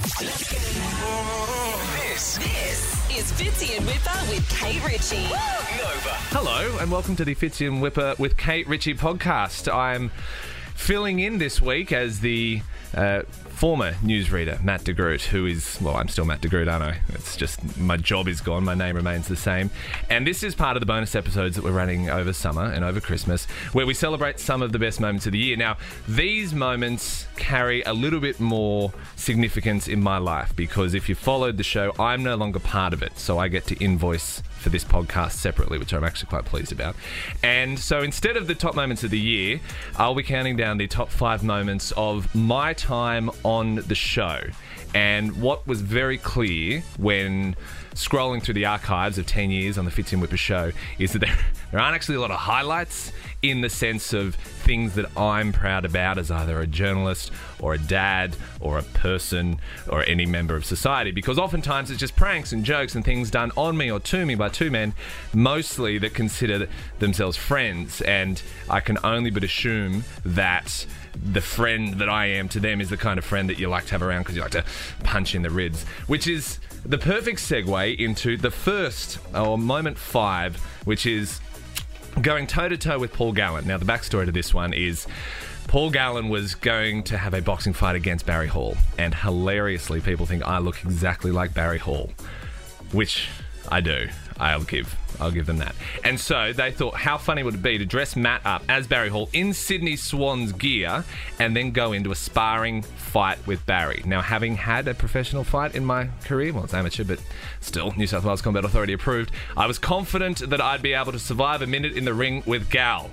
This This is Fitzy and Wippa with Kate Ritchie. Nova. Hello, and welcome to the Fitzy and Wippa with Kate Ritchie podcast. I'm filling in this week as the uh, former newsreader, Matt DeGroot, who is, well, I'm still Matt DeGroot, aren't I? It's just my job is gone, my name remains the same. And this is part of the bonus episodes that we're running over summer and over Christmas, where we celebrate some of the best moments of the year. Now, these moments carry a little bit more significance in my life because if you followed the show, I'm no longer part of it. So I get to invoice for this podcast separately, which I'm actually quite pleased about. And so instead of the top moments of the year, I'll be counting down the top five moments of my time on the show. And what was very clear when scrolling through the archives of 10 years on the Fitz and Wippa show is that there, there aren't actually a lot of highlights in the sense of things that I'm proud about as either a journalist or a dad or a person or any member of society. Because oftentimes it's just pranks and jokes and things done on me or to me by two men mostly that consider themselves friends. And I can only but assume that the friend that I am to them is the kind of friend that you like to have around because you like to punch in the ribs, which is the perfect segue into the first or moment five, which is going toe to toe with Paul Gallen. Now, the backstory to this one is. Paul Gallen was going to have a boxing fight against Barry Hall, and hilariously, people think I look exactly like Barry Hall, which I do. I'll give, I'll give them that. And so they thought, how funny would it be to dress Matt up as Barry Hall in Sydney Swans gear, and then go into a sparring fight with Barry. Now, having had a professional fight in my career, well, it's amateur, but still, New South Wales Combat Authority approved. I was confident that I'd be able to survive a minute in the ring with Gal.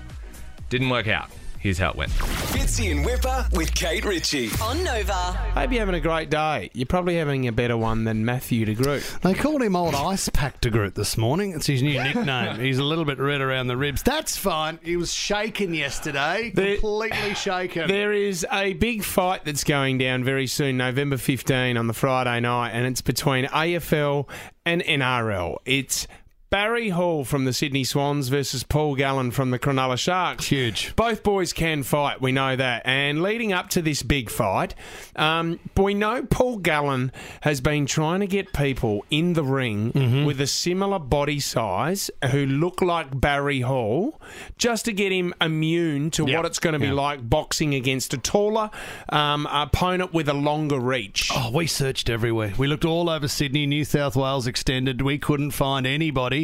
Didn't work out. Here's how it went. Fitzy and Wippa with Kate Ritchie. On Nova. Hope you're having a great day. You're probably having a better one than Matthew de Groot. They called him Old Ice Pack de Groot this morning. It's his new nickname. He's a little bit red around the ribs. That's fine. He was shaken yesterday. There- completely shaken. There is a big fight that's going down very soon, November 15 on the Friday night, and it's between AFL and NRL. It's Barry Hall from the Sydney Swans versus Paul Gallen from the Cronulla Sharks. Huge. Both boys can fight, we know that. And leading up to this big fight, um, we know Paul Gallen has been trying to get people in the ring with a similar body size who look like Barry Hall, just to get him immune to Yeah. what it's going to be Yeah. like boxing against a taller um, opponent with a longer reach. Oh, we searched everywhere. We looked all over Sydney, New South Wales extended. We couldn't find anybody.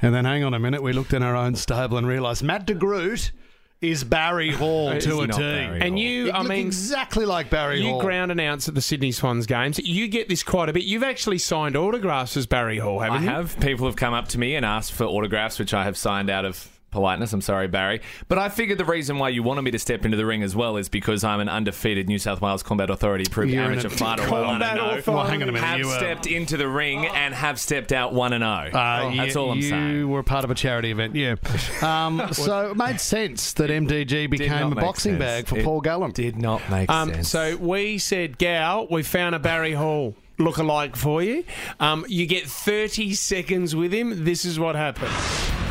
And then, hang on a minute, we looked in our own stable and realised Matt de Groot is Barry Hall Is to he a not T. Barry And Hall? you, He I looked mean, exactly like Barry you Hall. ground announce at the Sydney Swans games. You get this quite a bit. You've actually signed autographs as Barry Hall, haven't I you? have. People have come up to me and asked for autographs, which I have signed out of politeness. I'm sorry, Barry. But I figured the reason why you wanted me to step into the ring as well is because I'm an undefeated New South Wales Combat Authority approved You're amateur an- fighter. Combat one and oh. Authority. Well, hang on a minute. Have you, uh, stepped into the ring and have stepped out one and oh. Uh, That's you, all I'm saying. you saying. were part of a charity event, yeah. Um, so it made sense that MDG became a boxing sense. bag for It Paul Gallen. Did not make Um, sense. so we said, Gal, we found a Barry Hall look-alike for you. Um, you get 30 seconds with him. This is what happened.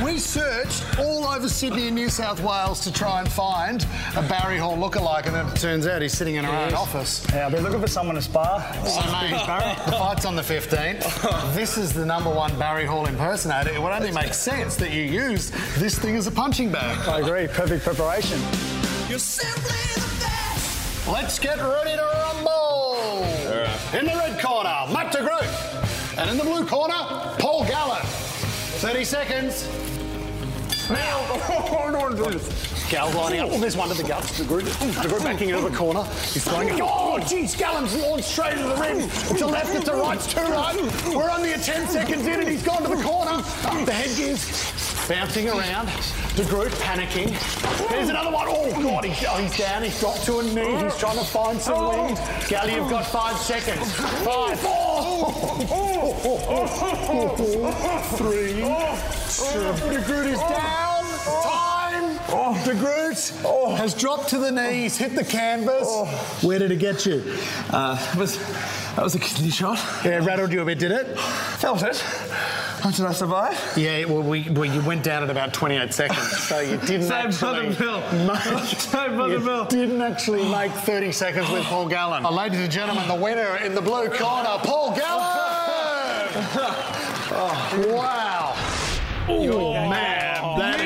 We searched all over Sydney and New South Wales to try and find a Barry Hall lookalike, and then it turns out he's sitting in our own office. Yeah, I've been looking for someone to spar. So, mate, the fight's on the 15th. This is the number one Barry Hall impersonator. It would only make sense that you use this thing as a punching bag. I agree, perfect preparation. You're simply the best. Let's get ready to rumble. In the red corner, Matt de Groot. And in the blue corner, Paul Gallen. 30 seconds. Now, oh, Gal lining up. Oh, there's one to the guts. De Groot, de Groot backing into the corner. He's throwing it. Oh, geez, Gallen's launched straight into the rim. It's a left, it's a right, it's too right. We're only at 10 seconds in and he's gone to the corner. The headgear's bouncing around. De Groot panicking. There's another one. Oh, God, he's, oh, he's down. He's dropped to a knee. He's trying to find some oh. wind. Gal, you've got five seconds. Five. Three. Two. De Groot is down. Time. De Groot has dropped to the knees, hit the canvas. Where did it get you? Uh, it was, that was a kidney shot. Yeah, rattled you a bit, did it? Felt it. How did I survive? Yeah, well, we, well, you went down at about 28 seconds, so you didn't Same actually make, Same you Buttermilk. didn't actually make 30 seconds with Paul Gallen. Ladies and gentlemen, the winner in the blue corner, Paul Gallen! Oh, wow. Oh, man, that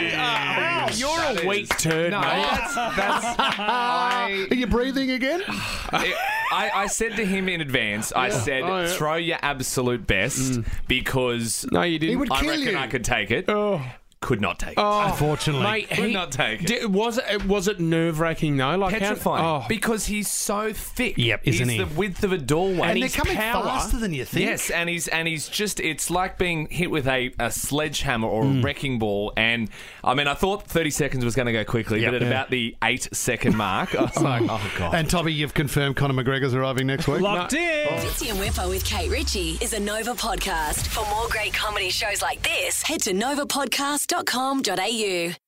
is. You're That a weak is- turd, no, mate. that's, that's I, Are you breathing again? I, I said to him in advance, I said, Oh, yeah. throw your absolute best mm. because No, you didn't. would I reckon you. I could take it. Oh. Could not take it. Unfortunately. Mate, Could he- not take it. Di- was it was it nerve wracking though? Like how- Petrifying. oh. Because he's so thick. Yep, isn't he's he? the width of a doorway. and they're coming power- faster than you think. Yes, and he's and he's just it's like being hit with a, a sledgehammer or a mm. wrecking ball. And I mean, I thought 30 seconds was going to go quickly, Yep. but at Yeah. about the eight second mark, I was like, oh god. And Toby, you've confirmed Conor McGregor's arriving next week. Locked in. Oh. Fitzy and Wippa with Kate Ritchie is a Nova podcast. For more great comedy shows like this, head to novapodcast.com.au.